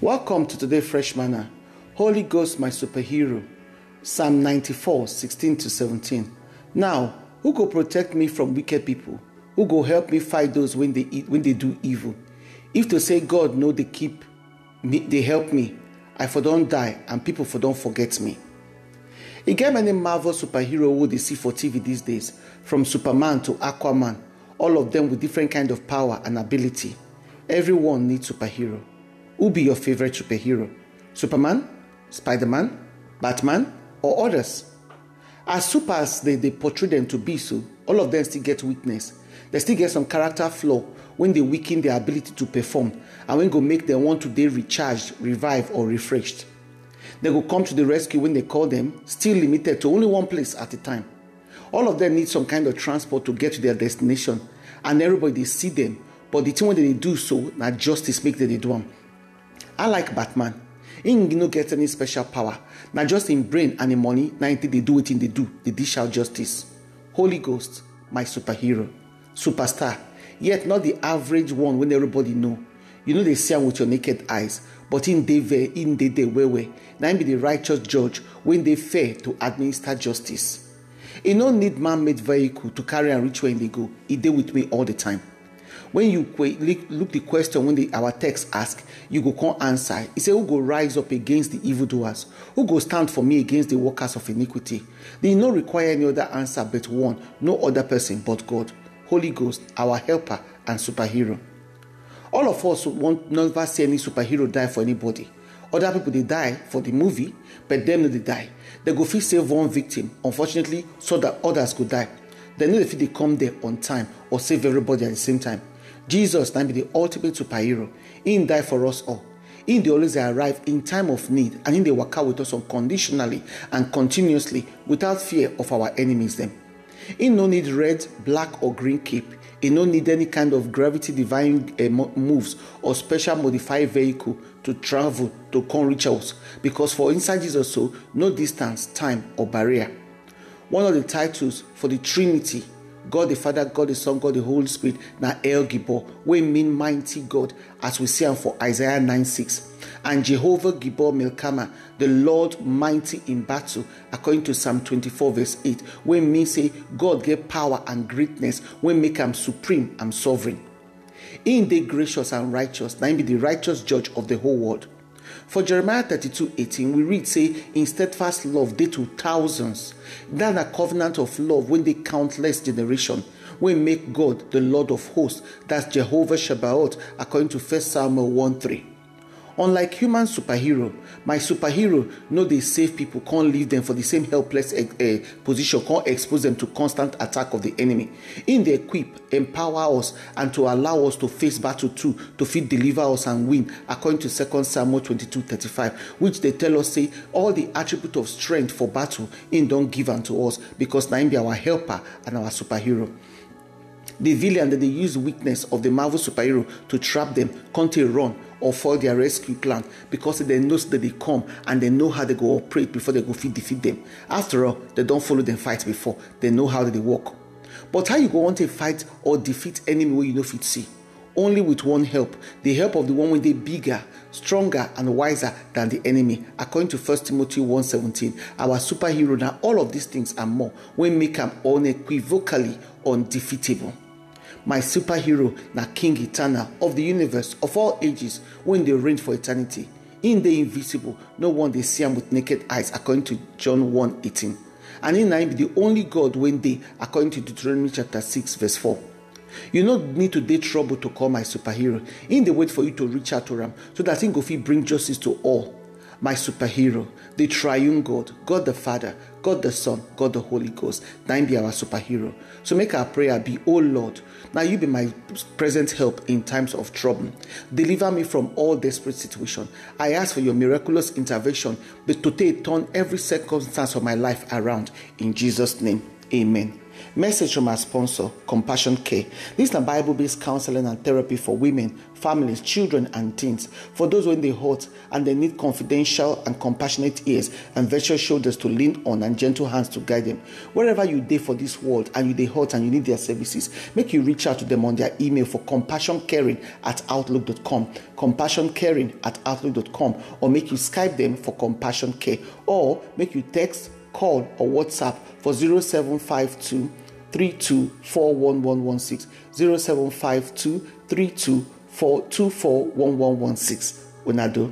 Welcome to today Fresh Manna. Holy Ghost, my superhero. Psalm 94, 16 to 17. Now, who go protect me from wicked people? Who go help me fight those when they eat, when they do evil? If to say God no, they keep me, they help me, I for don't die and people for don't forget me. E get many Marvel superhero who they see for TV these days, from Superman to Aquaman, all of them with different kind of power and ability. Everyone needs superhero. Who be your favorite superhero? Superman, Spider-Man, Batman, or others? As super as they, they portray them to be so, all of them still get weakness. They still get some character flaw when they weaken their ability to perform and when go make them want to they recharged, revived, or refreshed. They will come to the rescue when they call them, still limited to only one place at a time. All of them need some kind of transport to get to their destination, and everybody see them, but the thing when they do so, now justice make them they do them. I like Batman. He no get any special power. Now just in brain and in money, now they do it in they do. They dish out justice. Holy Ghost, my superhero, superstar. Yet not the average one when everybody know. You know they see him with your naked eyes, but in they there, in they there, where where. Now be the righteous judge when they fair to administer justice. He no need man-made vehicle to carry and reach where they go. He dey with me all the time. When you look the question when the, our text ask you go come answer. E say who go rise up against the evildoers? Who go stand for me against the workers of iniquity? They no require any other answer but one no other person but god holy ghost our helper and superhero. All of us want never see any superhero die for anybody. Other people dey die for the movie but dem no dey die. Dem go fit save one victim unfortunately so that others go die no dey fit dey come there on time or save everybody at the same time Jesus na be the ultimate superhero. He died for us all. He dey always arrive in time of need and he dey waka with us unconditionally and continuously without fear of our enemies them. He no need red, black or green cape. He no need any kind of gravity defying uh, moves or special modified vehicle to travel to come reach us because for inside Jesus so no distance, time or barrier. One of the titles for the Trinity God the Father, God the Son, God the Holy Spirit, na El Gibor, we mean mighty God, as we see am for Isaiah 9 6. And Jehovah Gibor Milkama, the Lord mighty in battle, according to Psalm 24, verse 8, we mean say God get power and greatness, we make him supreme and sovereign. In the gracious and righteous, now be the righteous judge of the whole world. For Jeremiah 32 18, we read, say, in steadfast love, they to thousands. That a covenant of love when they countless generation. We make God the Lord of hosts. That's Jehovah Shabbaoth, according to 1 Samuel 1 3. Unlike human superhero, my superhero no dey save people, can't leave them for the same helpless uh, position, can't expose them to constant attack of the enemy. In the equip, empower us, and to allow us to face battle too, to fit deliver us and win, according to 2 Samuel 22 35, which they tell us say all the attribute of strength for battle in don't give unto us because na be our helper and our superhero. The villain that they use weakness of the Marvel superhero to trap them, can't they run or foil their rescue plan because they know that they come and they know how they go operate before they go feed defeat them. After all, they don't follow them fight before. They know how they work. But how you go want to fight or defeat enemy where you know fit see? Only with one help, the help of the one when they bigger, stronger, and wiser than the enemy. According to 1 Timothy 1:17, our superhero now all of these things and more will make them unequivocally undefeatable. My superhero na King Eternal of the universe of all ages when they reign for eternity. In the invisible, no one they see him with naked eyes, according to John 1 18. And in him the only God when they, according to Deuteronomy chapter 6, verse 4. You no need to date trouble to call my superhero. In the wait for you to reach out to him so that he go fit bring justice to all. My superhero, the triune God, God the Father, God the Son, God the Holy Ghost. Now be our superhero. So make our prayer be, Oh Lord, now you be my present help in times of trouble. Deliver me from all desperate situation. I ask for your miraculous intervention, but today turn every circumstance of my life around. In Jesus' name, amen. Message from our sponsor, Compassion Care. This is a Bible based counseling and therapy for women, families, children, and teens. For those who are in the hurt and they need confidential and compassionate ears and virtual shoulders to lean on and gentle hands to guide them. Wherever you day for this world and you they hurt and you need their services, make you reach out to them on their email for compassioncaring at outlook.com, compassioncaring at outlook.com, or make you Skype them for compassion care, or make you text, call, or WhatsApp for 0752 324116 0752 32241116. Unado.